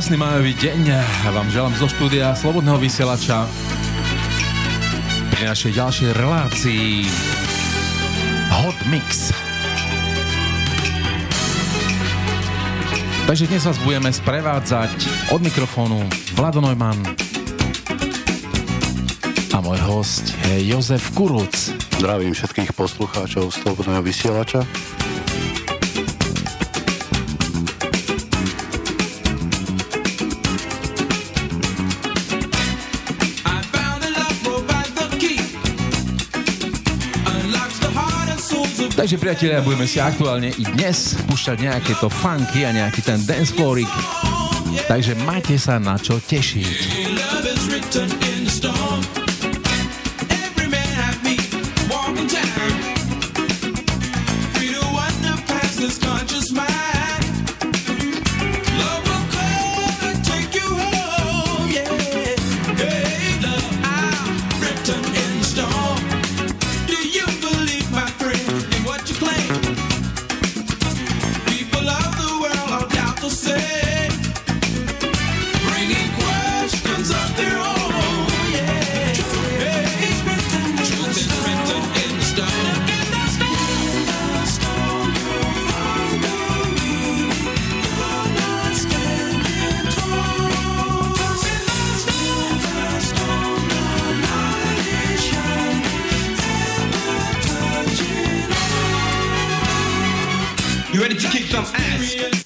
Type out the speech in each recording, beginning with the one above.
Krásny majový deň vám želám zo štúdia Slobodného vysielača pri našej ďalšej relácii Hot Mix. Takže dnes vás budeme sprevádzať od mikrofónu Vlado Neumann a môj host je Jozef Kuruc. Zdravím všetkých poslucháčov Slobodného vysielača. Takže priatelia, budeme si aktuálne i dnes púšťať nejaké to funky a nejaký ten dance floorik. Takže majte sa na čo tešiť. Priateľa, toto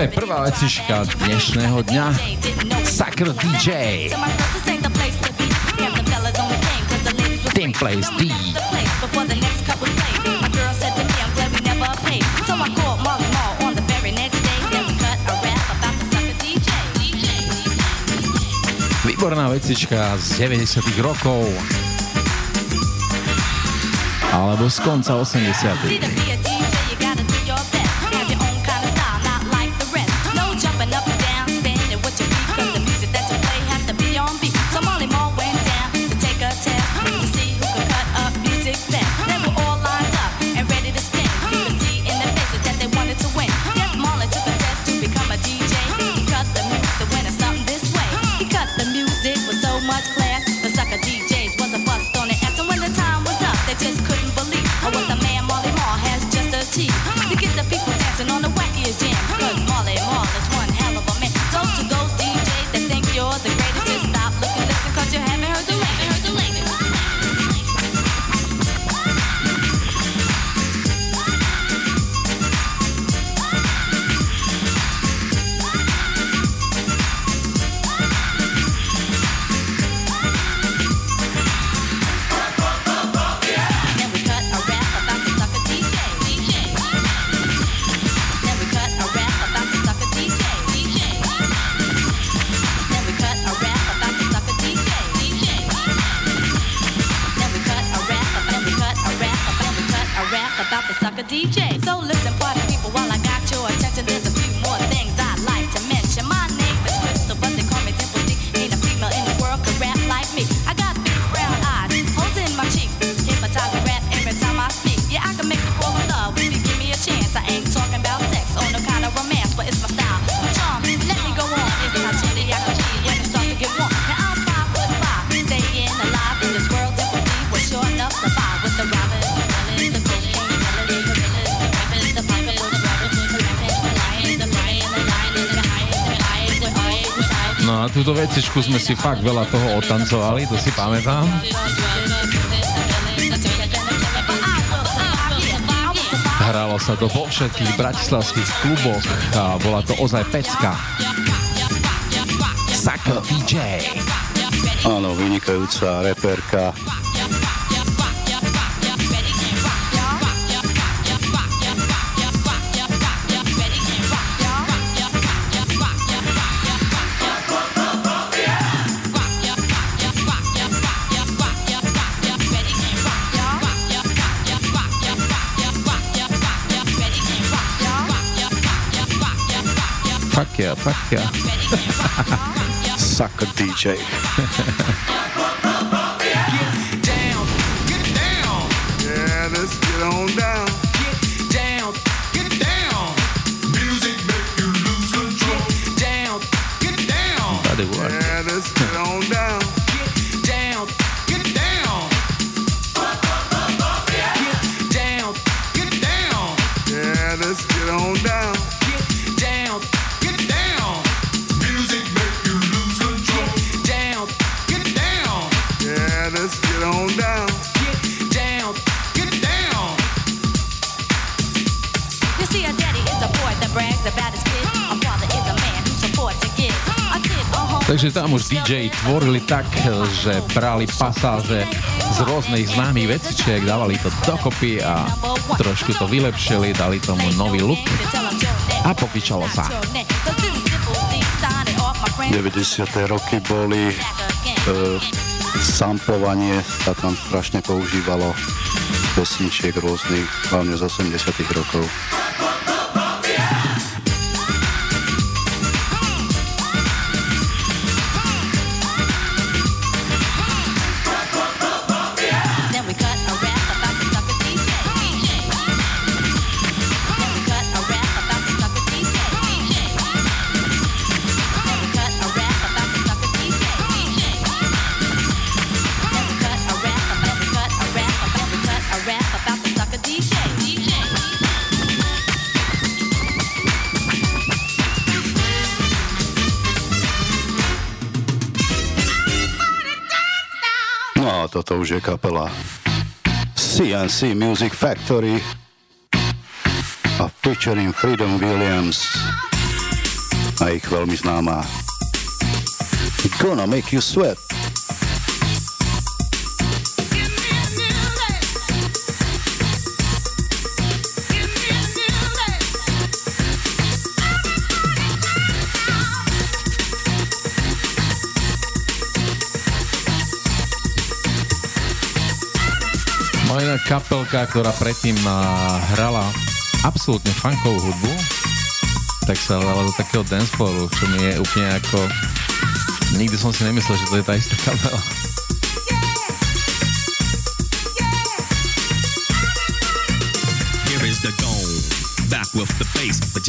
je prvá veciška dnešného dňa. Sakr DJ. Team Place D. Výborná vecička z 90 rokov alebo z konca 80 vecičku sme si fakt veľa toho otancovali, to si pamätám. Hralo sa to vo všetkých bratislavských kluboch a bola to ozaj pecka. Sako DJ. Áno, vynikajúca reperka. fuck yeah, fuck yeah. Sucker DJ. get down, get down. Music make you lose control. Down, get down. Body work. Yeah. Takže tam už DJ tvorili tak, že brali pasáže z rôznych známych vecičiek, dávali to dokopy a trošku to vylepšili, dali tomu nový look a pofičalo sa. 90. roky boli e, samplovanie sa tam strašne používalo pesničiek rôznych, hlavne z 80 rokov. No a toto už je kapela CNC Music Factory a featuring Freedom Williams a ich veľmi známa Gonna Make You Sweat. Kapelka, ktorá predtým hrala absolútne funkovú hudbu, tak sa dala do takého danceflooru, čo mi je úplne ako... Nikdy som si nemyslel, že to je tá istá kapela. Here is the dome. Back with the bass,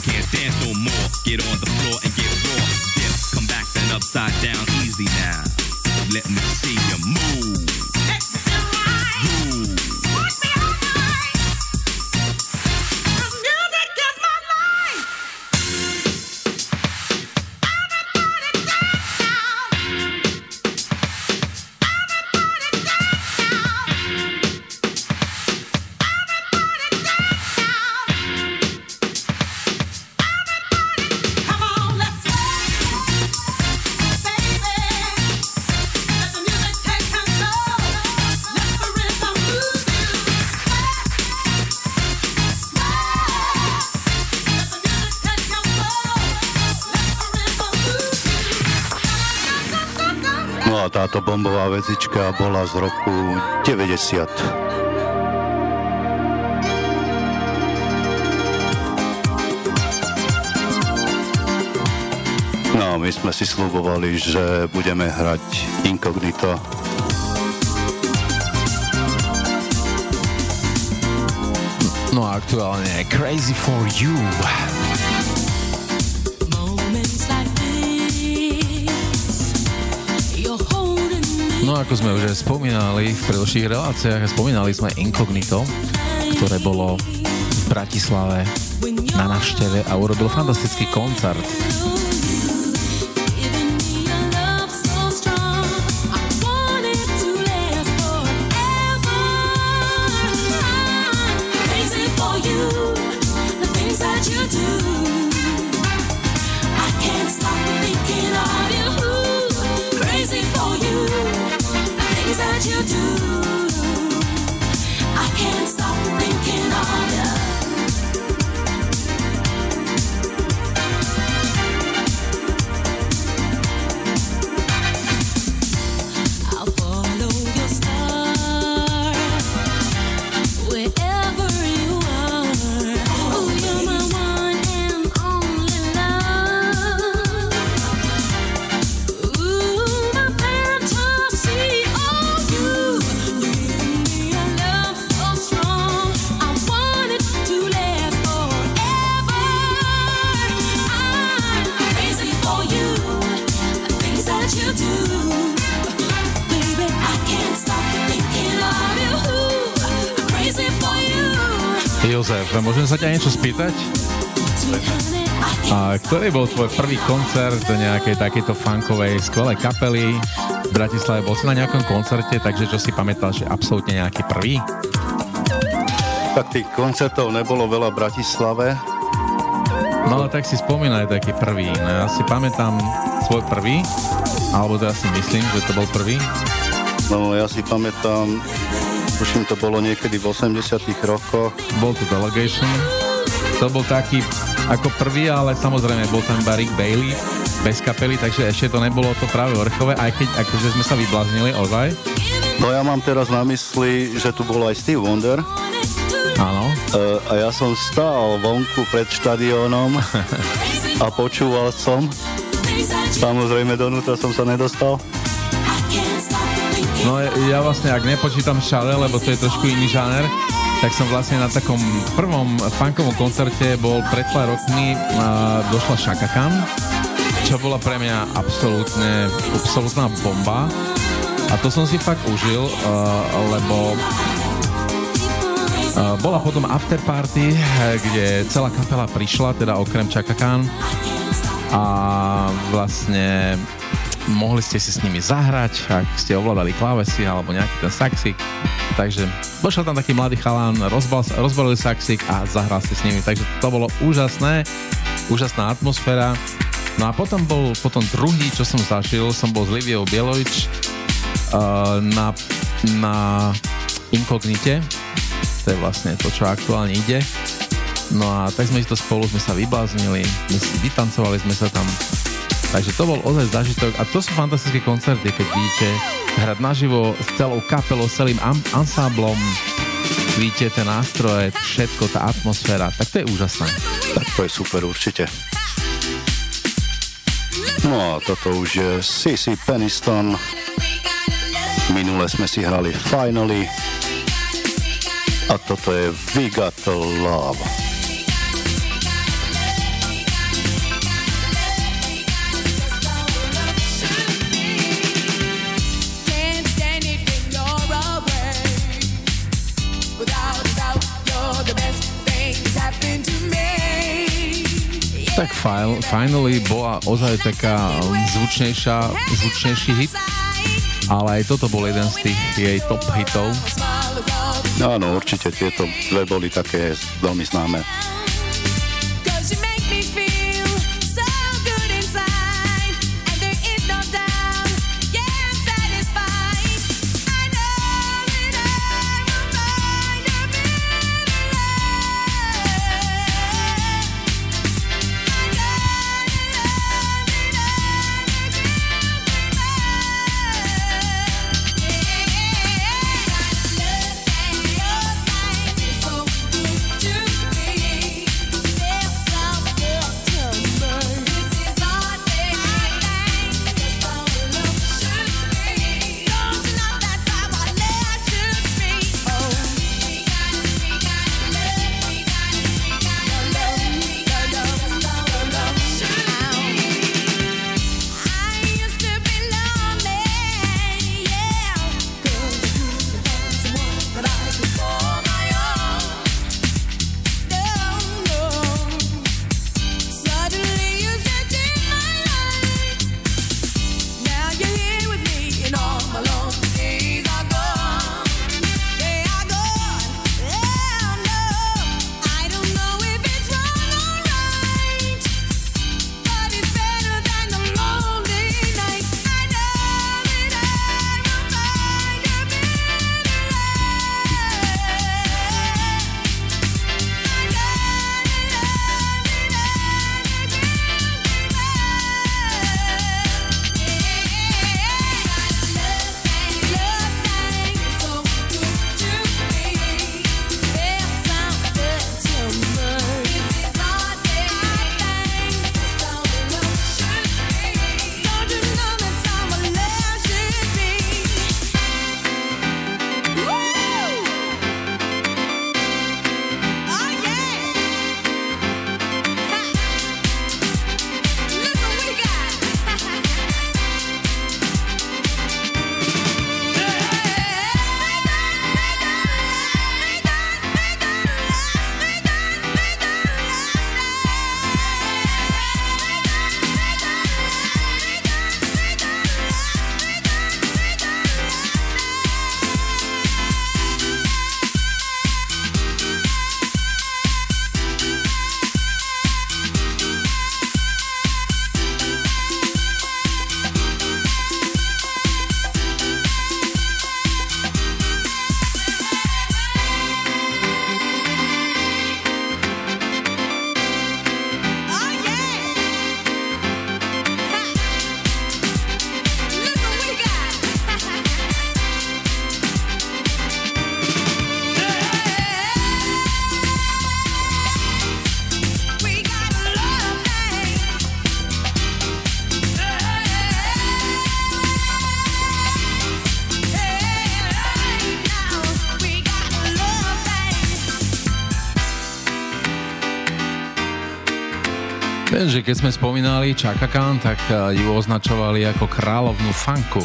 Can't dance so you can't dance no more. Táto bombová vezička bola z roku 90. No, my sme si slubovali, že budeme hrať Incognito. No a aktuálne Crazy for You. No ako sme už aj spomínali v predošlých reláciách, spomínali sme Incognito, ktoré bolo v Bratislave na návšteve a urobil fantastický koncert. Jozef, môžem sa ťa niečo spýtať? A ktorý bol tvoj prvý koncert nejakej takejto funkovej skvelej kapely v Bratislave? Bol si na nejakom koncerte, takže čo si pamätáš, že absolútne nejaký prvý? Tak tých koncertov nebolo veľa v Bratislave. No ale tak si spomínaj taký prvý. No, ja si pamätám svoj prvý, alebo to ja si myslím, že to bol prvý. No ja si pamätám, tuším to bolo niekedy v 80 rokoch. Bol to Delegation. To bol taký ako prvý, ale samozrejme bol tam iba Rick Bailey bez kapely, takže ešte to nebolo to práve vrchové, aj keď akože sme sa vybláznili ozaj. No ja mám teraz na mysli, že tu bol aj Steve Wonder Áno. e, a ja som stál vonku pred štadiónom a počúval som. Samozrejme donútra som sa nedostal. No ja vlastne, ak nepočítam šale, lebo to je trošku iný žáner, tak som vlastne na takom prvom funkovom koncerte bol pred pár rokmi a došla Shaka čo bola pre mňa absolútne, absolútna bomba. A to som si fakt užil, uh, lebo uh, bola potom after party, eh, kde celá kapela prišla, teda okrem Chaka Khan a vlastne mohli ste si s nimi zahrať, ak ste ovládali klávesy alebo nejaký ten saxik. Takže došiel tam taký mladý chalán, rozbal, rozbalil saxik a zahral si s nimi. Takže to bolo úžasné, úžasná atmosféra. No a potom bol potom druhý, čo som zažil, som bol s Liviou Bielovič uh, na, na Inkognite. To je vlastne to, čo aktuálne ide. No a tak sme si to spolu, sme sa vybláznili, my si vytancovali sme sa tam. Takže to bol ozaj zážitok a to sú fantastické koncerty, keď vidíte hrať naživo s celou kapelou, s celým am- ansáblom. svíte, tie nástroje, všetko, tá atmosféra, tak to je úžasné. Tak to je super určite. No a toto už je CC Peniston. Minule sme si hrali Finally. A toto je We Got Love. Tak file, Finally bola ozaj taká zvučnejšia, zvučnejší hit, ale aj toto bol jeden z tých jej top hitov. Áno, určite tieto dve boli také veľmi známe. Že keď sme spomínali Chaka Khan, tak eh, ju označovali ako kráľovnú funku.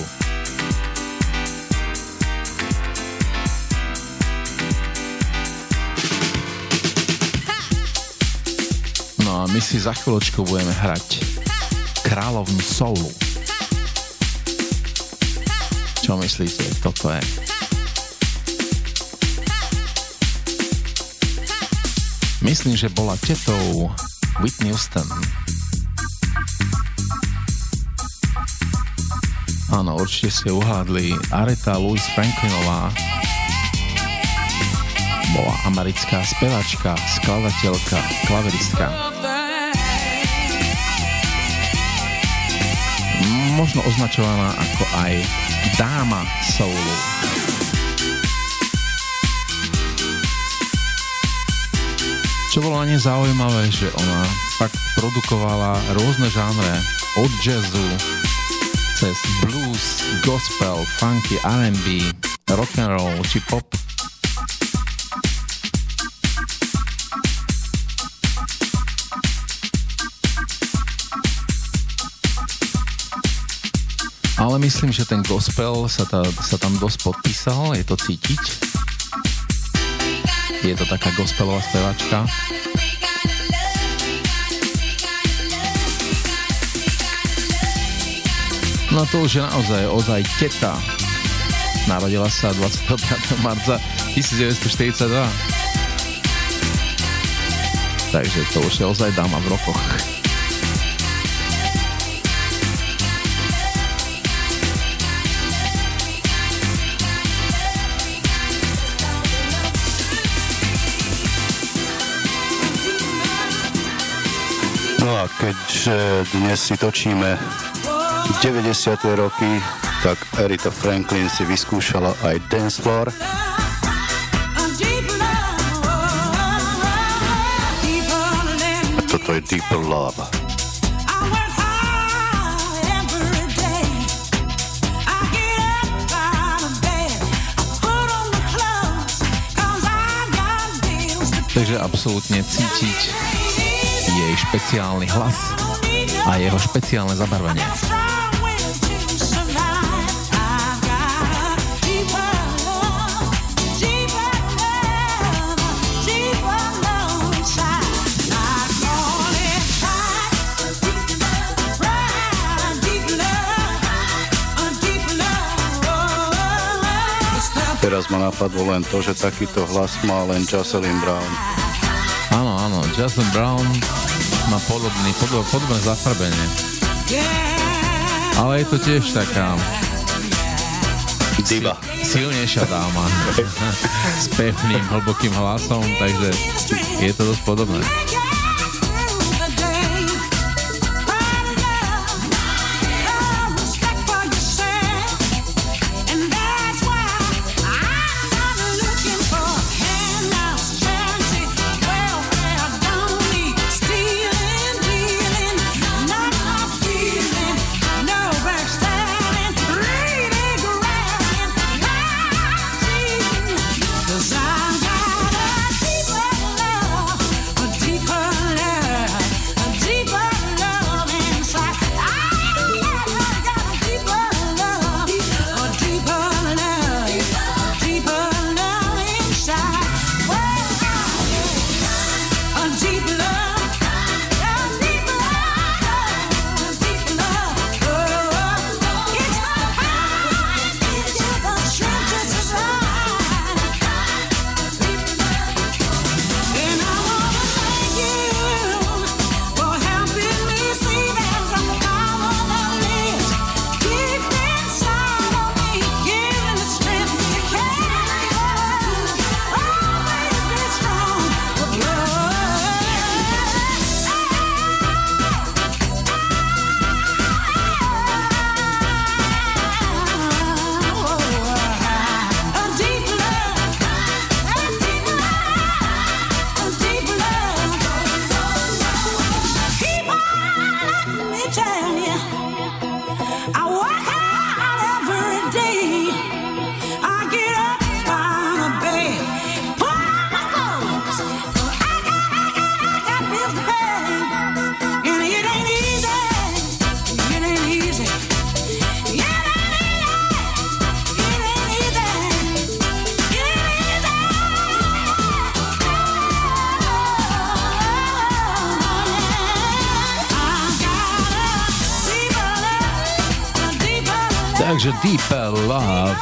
No a my si za chvíľočku budeme hrať kráľovnú soulu. Čo myslíte, toto je? Myslím, že bola tetou Whitney Houston. Áno, určite ste uhádli. Aretha Louise Franklinová bola americká spevačka, skladateľka, klaveristka. Možno označovaná ako aj dáma soulu. Čo bolo na nej zaujímavé, že ona fakt produkovala rôzne žánre, od jazzu, cez blues, gospel, funky, R&B, rock and roll či pop. Ale myslím, že ten gospel sa, ta, sa tam dosť podpísal, je to cítiť. Je to taká gospelová spevačka. No to už je naozaj ozaj teta. Narodila sa 25. marca 1942. Takže to už je ozaj dáma v rokoch. Keďže dnes si točíme 90. roky, tak Erita Franklin si vyskúšala aj dance floor. Toto je Deeper Love. Takže absolútne cítiť jej špeciálny hlas a jeho špeciálne zabarvenie. Teraz ma napadlo len to, že takýto hlas má len Jocelyn Brown. Áno, áno, Justin Brown má podobný, podob, podobné zafarbenie. Ale je to tiež taká Diva. silnejšia dáma s pevným, hlbokým hlasom, takže je to dosť podobné. Takže Deeper Love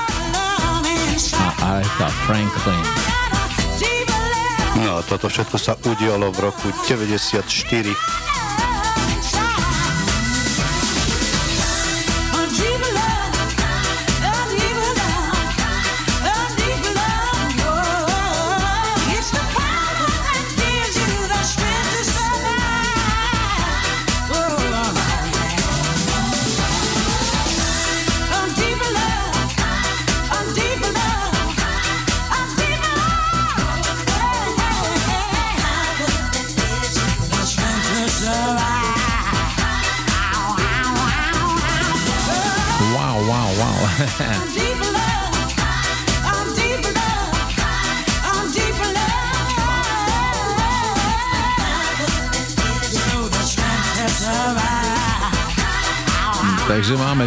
a Aretha Franklin. No toto všetko sa udialo v roku 94.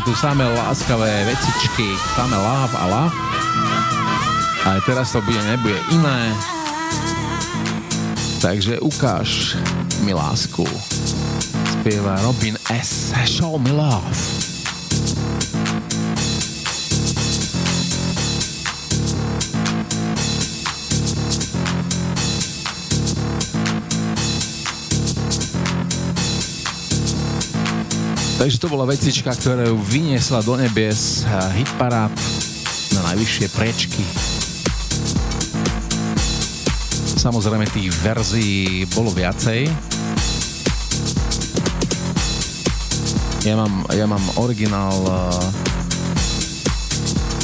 tu samé láskavé vecičky, samé láv a láv. A aj teraz to bude, nebude iné. Takže ukáž mi lásku. Spieva Robin S. Show me love. Takže to bola vecička, ktorá ju vyniesla do nebies hitparád na najvyššie prečky. Samozrejme tých verzií bolo viacej. Ja mám, ja mám originál uh,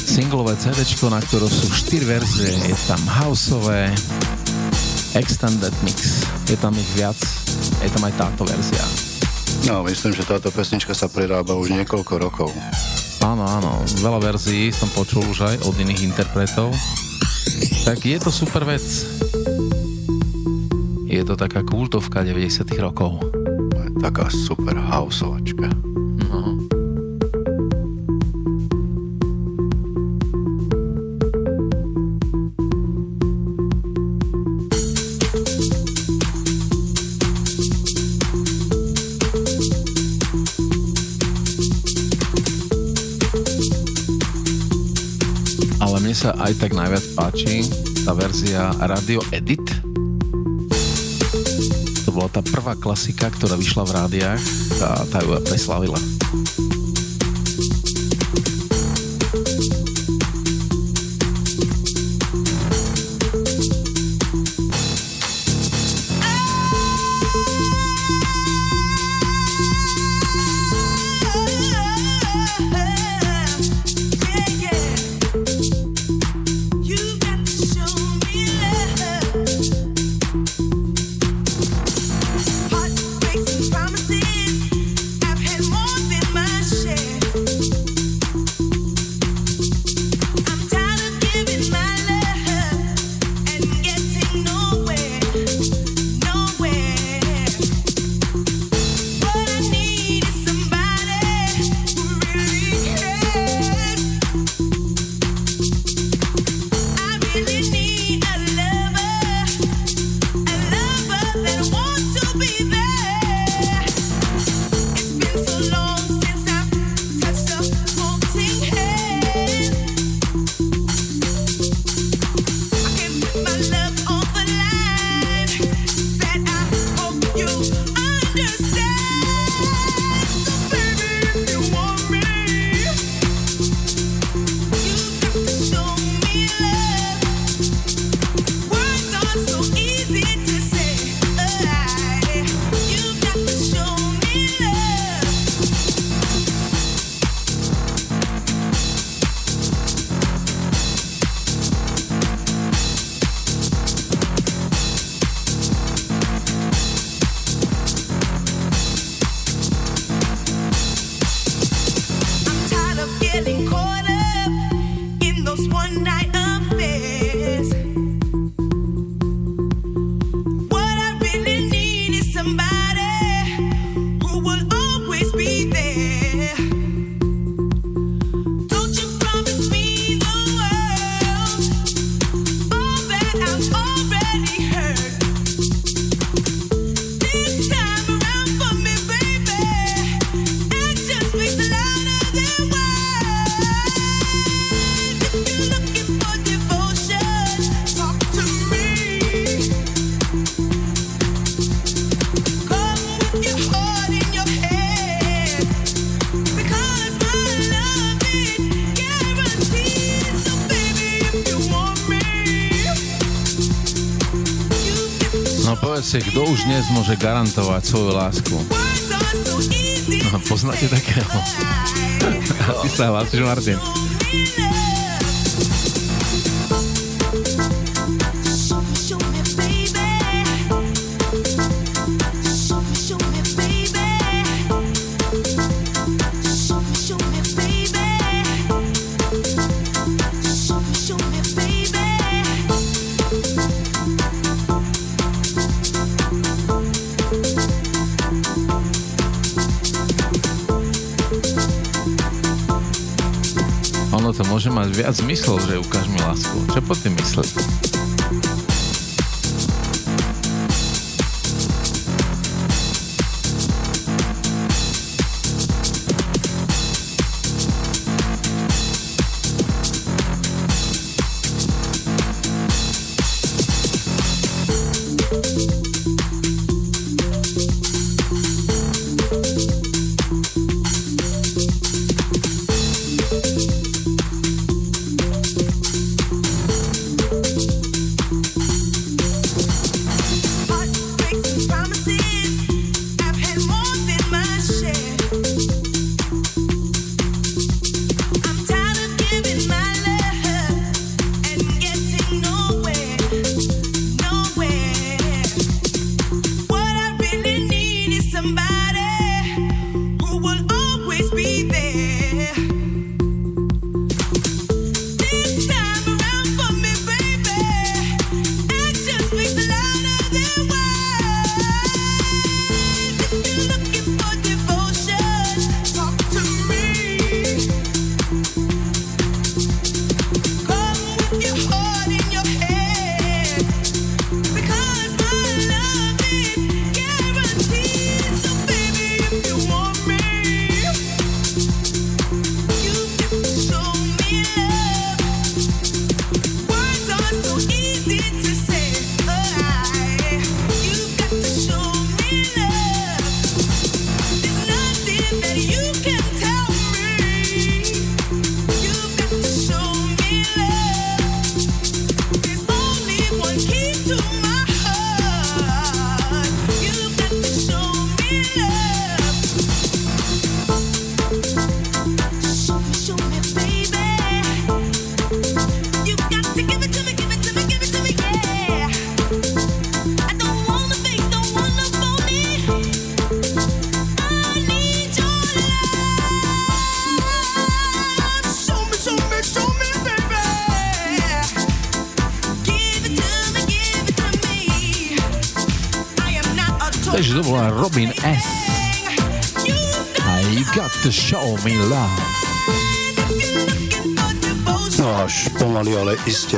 singlové CD, na ktorom sú 4 verzie. Je tam houseové, extended mix, je tam ich viac, je tam aj táto verzia. No, myslím, že táto pesnička sa prerába už niekoľko rokov. Áno, áno, veľa verzií som počul už aj od iných interpretov. Tak je to super vec. Je to taká kultovka 90 rokov. Taká super houseovačka. Aj tak najviac páči tá verzia Radio Edit. To bola tá prvá klasika, ktorá vyšla v rádiách a tá ju preslavila. No povedz si, kto už dnes môže garantovať svoju lásku? No, poznáte takého? Ty sa hlasíš, Martin. môže mať viac zmyslov, že ukáž mi lásku. Čo po tým myslíš?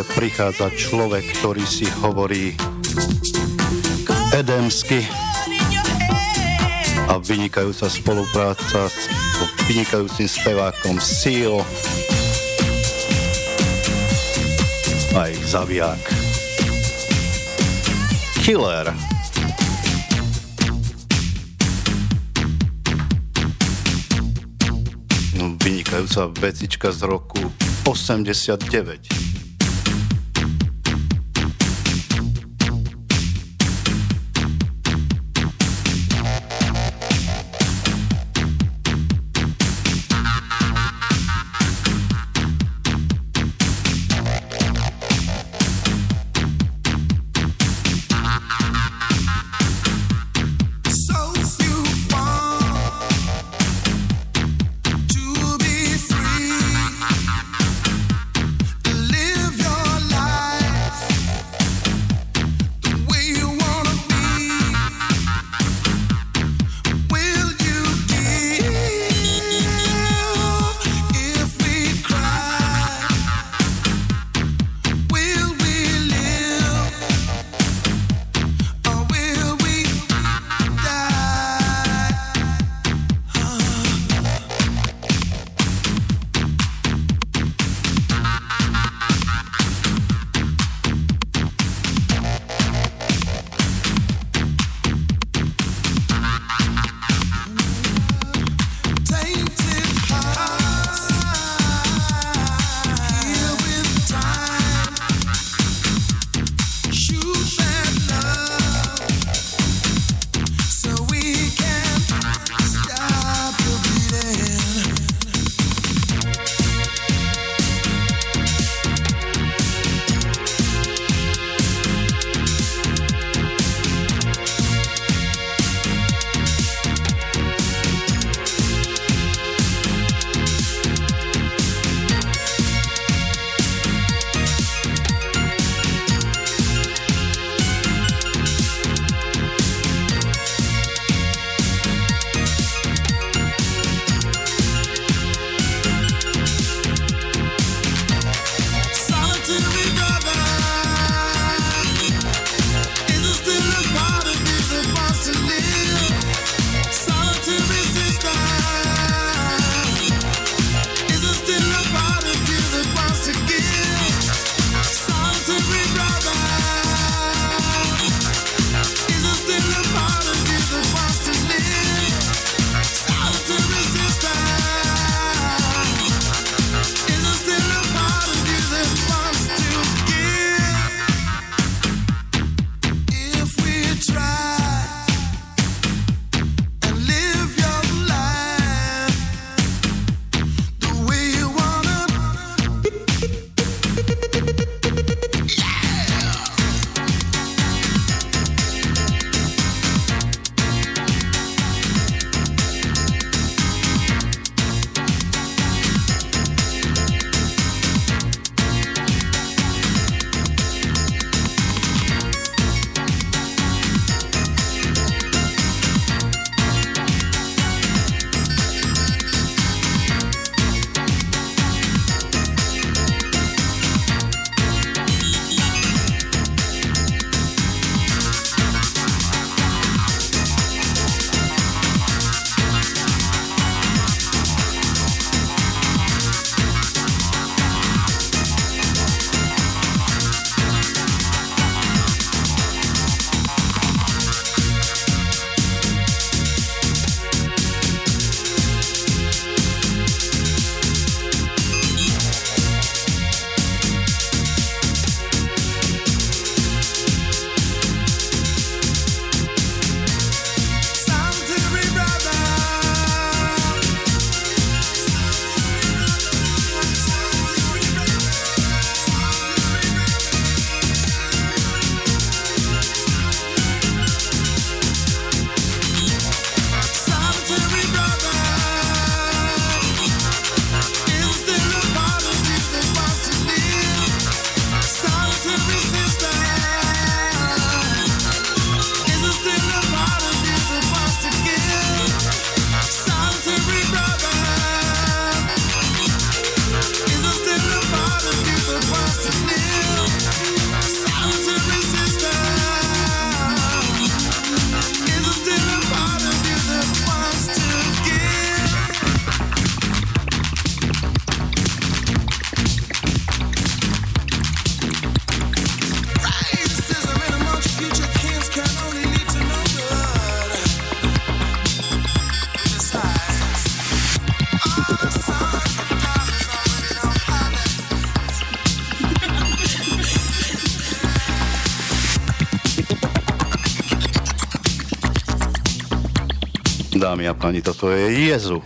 že prichádza človek, ktorý si hovorí edemsky a vynikajúca spolupráca s vynikajúcim spevákom Sio a ich zaviak. Killer. No, vynikajúca vecička z roku 89. toto je Jezu.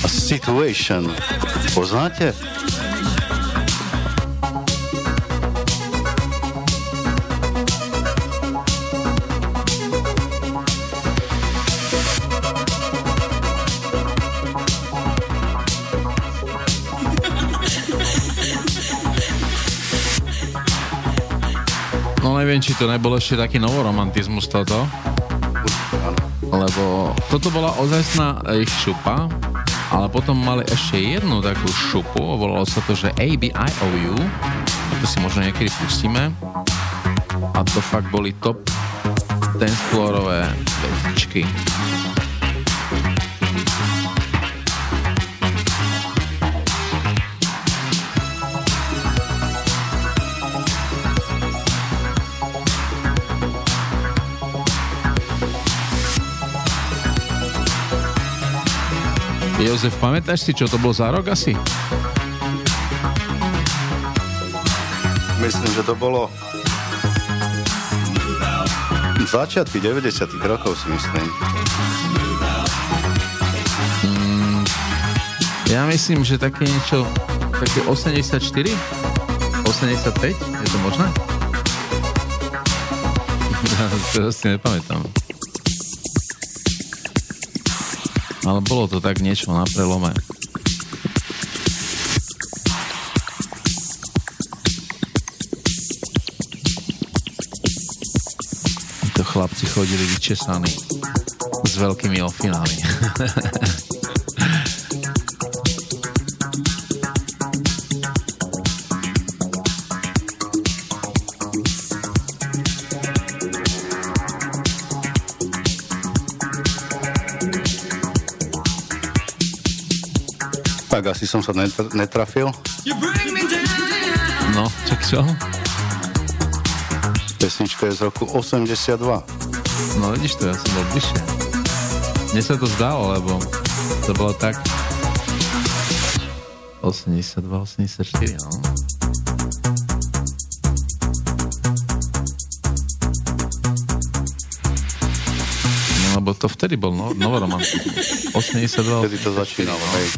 A Situation. Poznáte? No neviem, či to nebol ešte taký novoromantizmus toto, lebo toto bola ozajstná ich šupa, ale potom mali ešte jednu takú šupu, volalo sa to, že ABIOU, to si možno niekedy pustíme, a to fakt boli top dancefloorové vecičky. Jozef, pamätáš si, čo to bol za rok asi? Myslím, že to bolo začiatky 90 rokov si myslím. Ja myslím, že také niečo, také 84? 85? Je to možné? Ja to si nepamätám. Ale bolo to tak niečo na prelome. To chlapci chodili vyčesaní s veľkými ofinami. asi som sa netr- netrafil. No, čo čo? Pesnička je z roku 82. No vidíš to, ja som bol bližšie. Mne sa to zdalo, lebo to bolo tak 82, 84, no. No lebo to vtedy bol no, novoromantizmus. 82, Vtedy to začínalo, hej.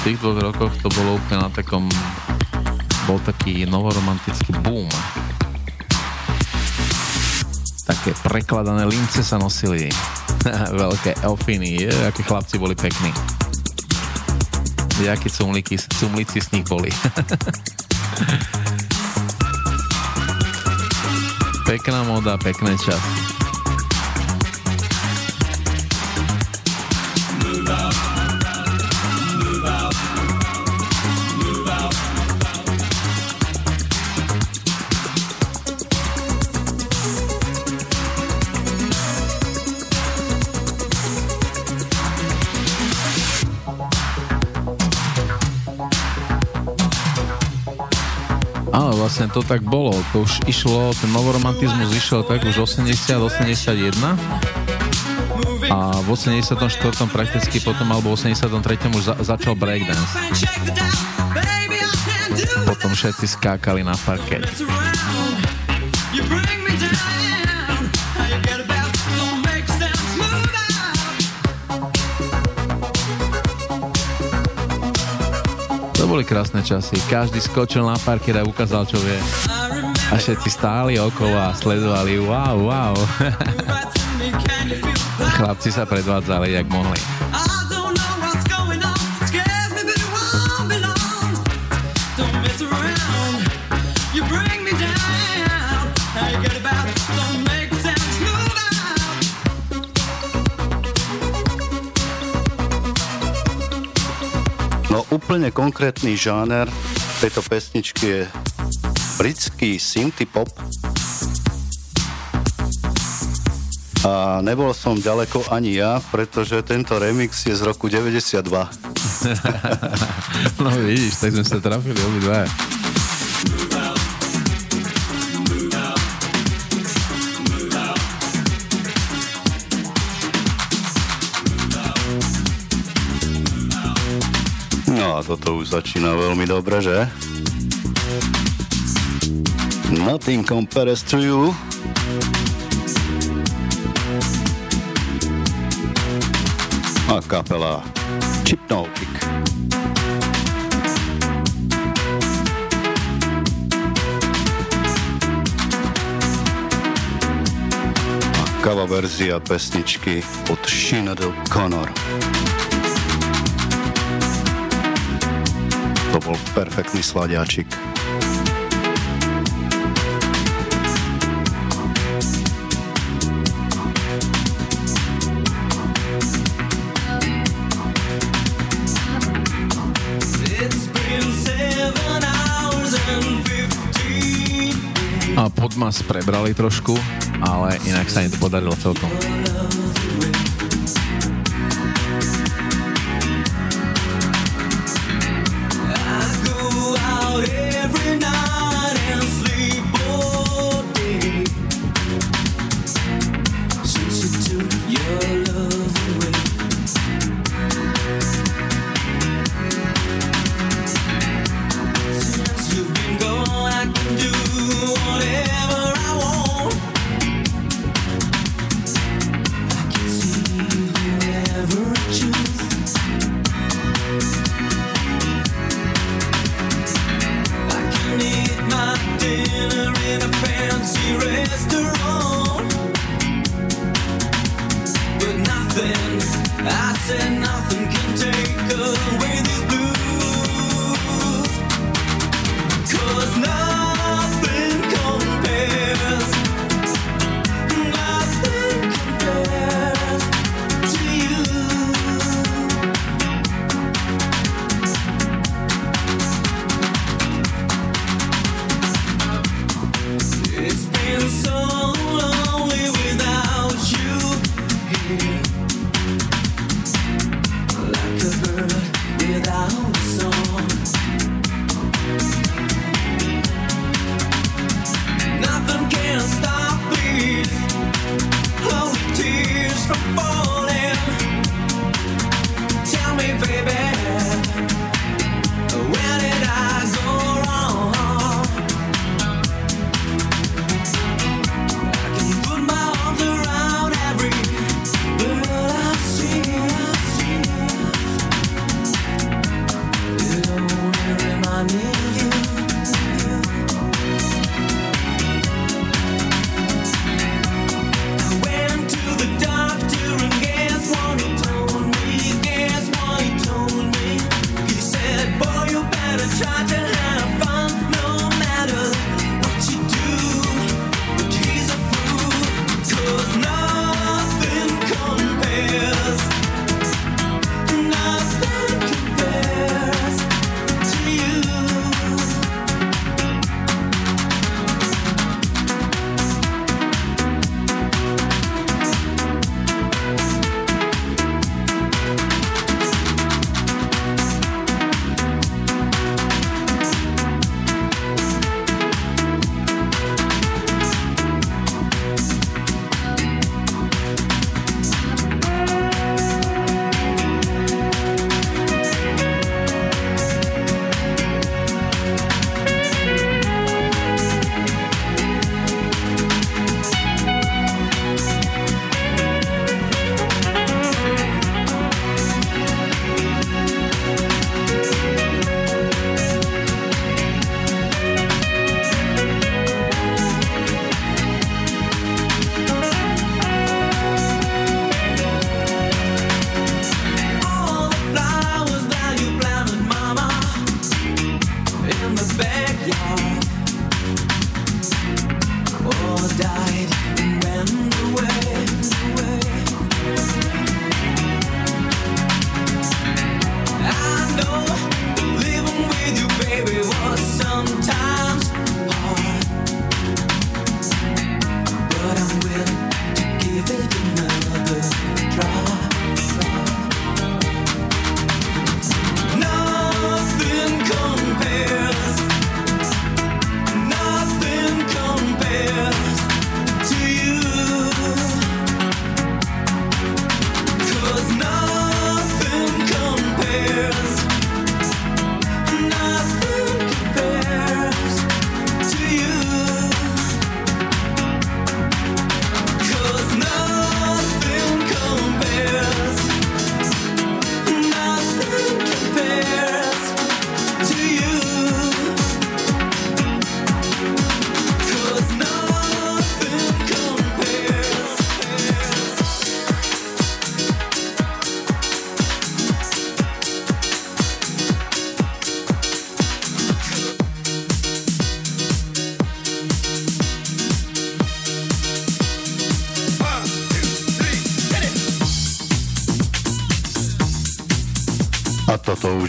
Tých dvoch rokoch to bolo úplne na takom bol taký novoromantický boom. Také prekladané lince sa nosili. Veľké elfiny, je, akí chlapci boli pekní. Jakí cumlíky, cumlíci z nich boli. Pekná moda, pekné čas. Vlastne to tak bolo. To už išlo, ten novoromantizmus išiel tak už 80, 81 a v 84. prakticky potom alebo v 83. už za, začal breakdance. Potom všetci skákali na parket. Boli krásne časy. Každý skočil na parket a ukázal, čo vie. A všetci stáli okolo a sledovali. Wow, wow. Chlapci sa predvádzali, jak mohli. Úplne konkrétny žáner tejto pesničky je britský synthie pop. A nebol som ďaleko ani ja, pretože tento remix je z roku 92. No vidíš, tak sme sa trafili obidva. toto už začína veľmi dobre, že? Nothing compares to you. A kapela Chipnotic. A kava verzia pesničky od Shinadel Connor. To bol perfektný sladiačik. A podmas prebrali trošku, ale inak sa im to podarilo celkom.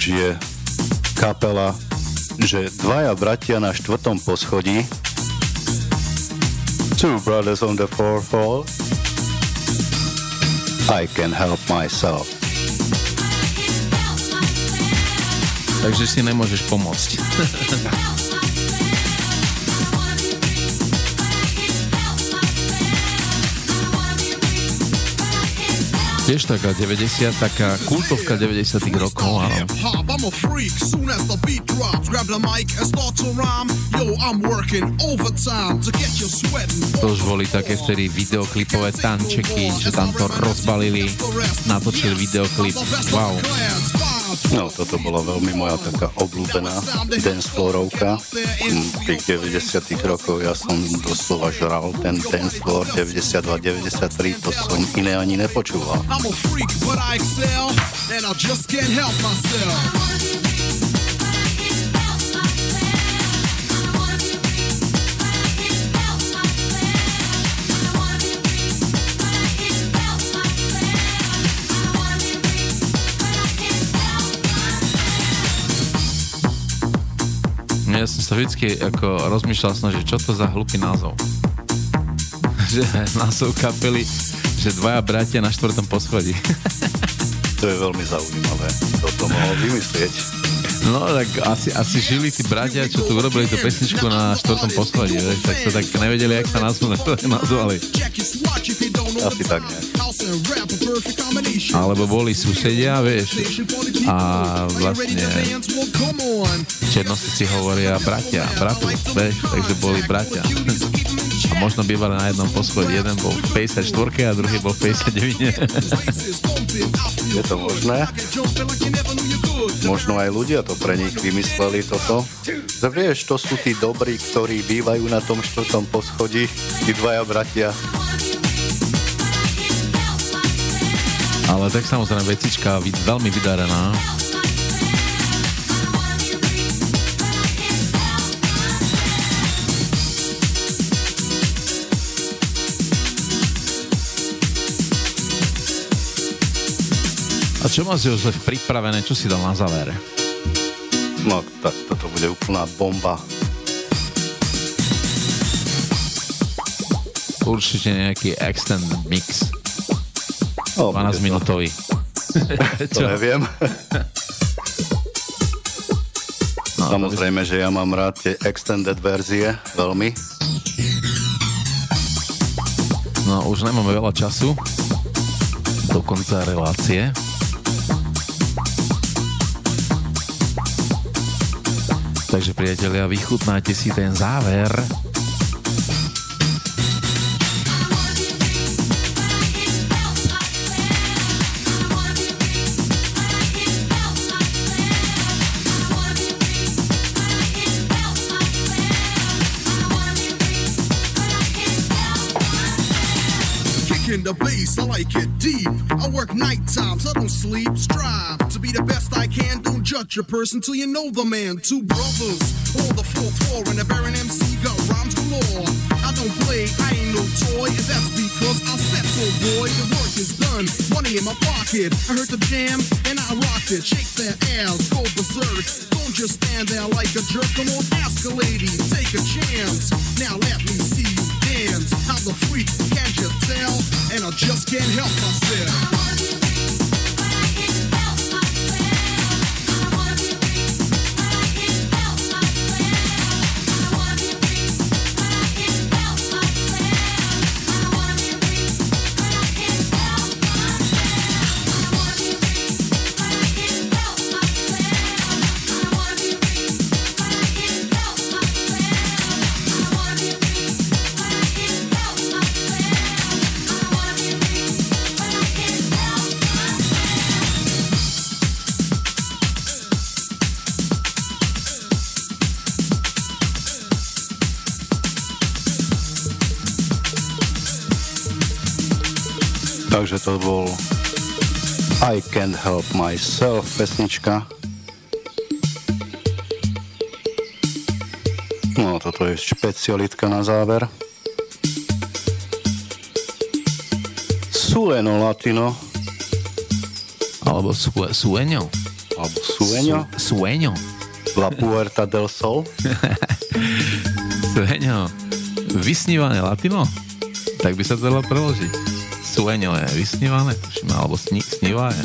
Je kapela, že dvaja bratia na štvrtom poschodí Two brothers on the fourth floor I can help myself. Takže si nemôžeš pomôcť. Tiež taká 90, taká kultovka 90 rokov, áno. To už boli také vtedy videoklipové tančeky, že tam to rozbalili, natočili videoklip. Wow. No, toto bola veľmi moja taká obľúbená dancefloorovka. Hm, V tých 90 rokov ja som doslova žral ten dancefloor 92-93, to som iné ani nepočúval. I'm a freak, but I excel, and I just can't help myself. Ja som sa vždycky ako rozmýšľal som, že čo to za hlupý názov. že názov kapely, že dvaja bratia na štvrtom poschodí. To je veľmi zaujímavé. Toto mohol vymyslieť. No tak asi, asi žili tí bratia, čo tu urobili tú pesničku na štvrtom poschodí, tak to tak nevedeli, jak sa nazvali. Asi tak, combination. Alebo boli susedia, vieš, a vlastne černosti si hovoria bratia, bratu, vieš, takže boli bratia. A možno bývali na jednom poschodí, jeden bol v 54 a druhý bol v 59. Je to možné? Možno aj ľudia to pre nich vymysleli toto. Vieš, to sú tí dobrí, ktorí bývajú na tom štvrtom poschodí, tí dvaja bratia. Ale tak samozrejme vecička veľmi vydarená. A čo máš Jozef pripravené, čo si dal na záver? No, tak toto bude úplná bomba. Určite nejaký extended mix, No, bude 12 minútový. To, to neviem. No, Samozrejme, že ja mám rád tie extended verzie, veľmi. No, už nemáme veľa času do konca relácie. Takže priatelia, vychutnáte si ten záver. Kicking the bass, I like it deep. I work night times, I don't sleep. Strive to be the best I can. Don't judge a person till you know the man. Two brothers, all the fourth floor, and the Baron MC got rhymes galore. I don't play, I ain't no toy, and that's because I said so, boy. The work is done, money in my pocket. I heard the jam, and I rocked it. Shake that ass, go berserk. Don't just stand there like a jerk. Come on, ask a lady, take a chance. Now let me see. I'm the freak, can't you tell? And I just can't help myself. To bol I Can't Help Myself pesnička. No, toto je špecialitka na záver. Suleno Latino, Alebo su- Sueňo. Alebo Sueño? Su, sueño. La Puerta del Sol? Sueño. Vysnívané latino? Tak by sa to dalo preložiť. Sueño je vysnívané, tuším, alebo sní, snívané.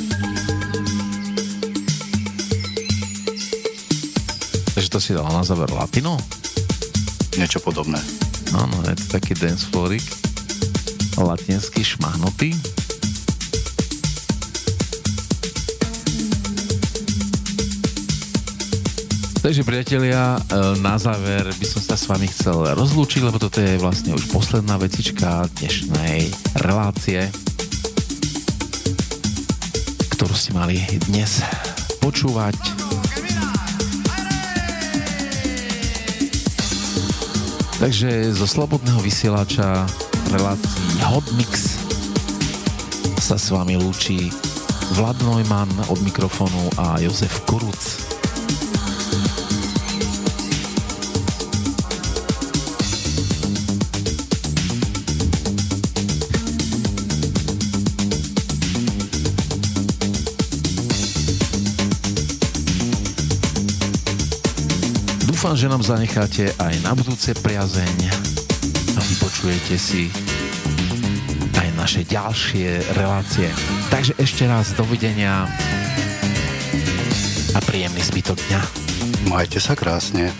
Takže to si dal na záver latino? Niečo podobné. Áno, je to taký dance floorik. Latinský šmahnutý. Takže priatelia, e, na záver by som sa s vami chcel rozlúčiť, lebo toto je vlastne už posledná vecička dnešnej relácie, ktorú ste mali dnes počúvať. Takže zo slobodného vysielača relácií Hot Mix sa s vami lúči Vlad Neumann od mikrofónu a Jozef Kuruc. Dúfam, že nám zanecháte aj na budúce priazeň a vypočujete si aj naše ďalšie relácie. Takže ešte raz dovidenia a príjemný zbytok dňa. Majte sa krásne.